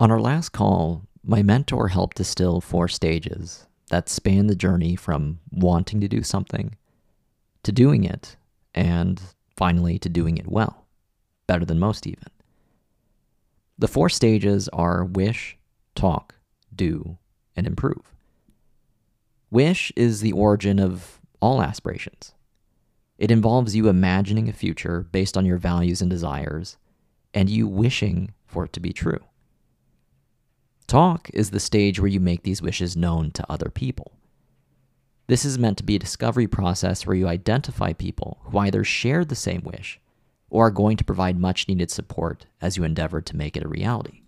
On our last call, my mentor helped distill four stages that span the journey from wanting to do something to doing it and finally to doing it well, better than most even. The four stages are wish, talk, do, and improve. Wish is the origin of all aspirations. It involves you imagining a future based on your values and desires and you wishing for it to be true. Talk is the stage where you make these wishes known to other people. This is meant to be a discovery process where you identify people who either share the same wish or are going to provide much needed support as you endeavor to make it a reality.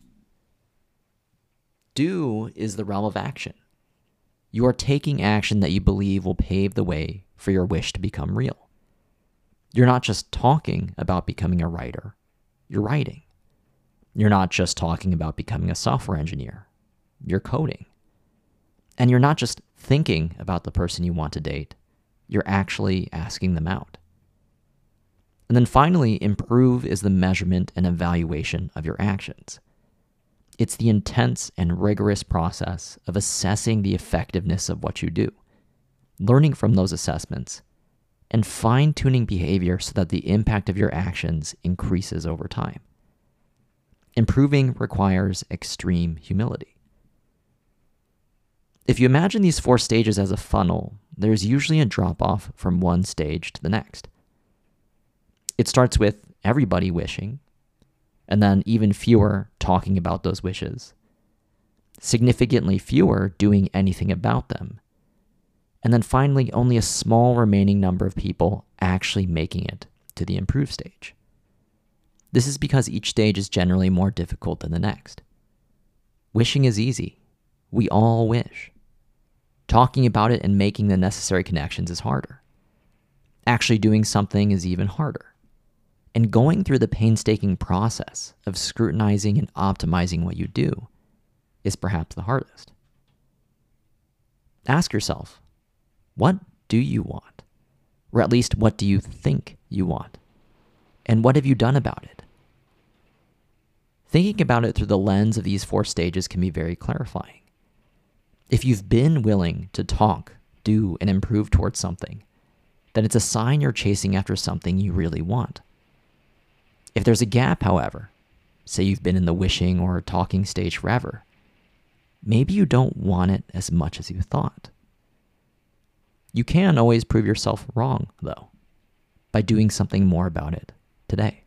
Do is the realm of action. You are taking action that you believe will pave the way for your wish to become real. You're not just talking about becoming a writer, you're writing. You're not just talking about becoming a software engineer, you're coding. And you're not just thinking about the person you want to date, you're actually asking them out. And then finally, improve is the measurement and evaluation of your actions. It's the intense and rigorous process of assessing the effectiveness of what you do, learning from those assessments, and fine tuning behavior so that the impact of your actions increases over time. Improving requires extreme humility. If you imagine these four stages as a funnel, there's usually a drop off from one stage to the next. It starts with everybody wishing, and then even fewer talking about those wishes, significantly fewer doing anything about them, and then finally, only a small remaining number of people actually making it to the improved stage. This is because each stage is generally more difficult than the next. Wishing is easy. We all wish. Talking about it and making the necessary connections is harder. Actually doing something is even harder. And going through the painstaking process of scrutinizing and optimizing what you do is perhaps the hardest. Ask yourself what do you want? Or at least, what do you think you want? And what have you done about it? Thinking about it through the lens of these four stages can be very clarifying. If you've been willing to talk, do, and improve towards something, then it's a sign you're chasing after something you really want. If there's a gap, however, say you've been in the wishing or talking stage forever, maybe you don't want it as much as you thought. You can always prove yourself wrong, though, by doing something more about it today.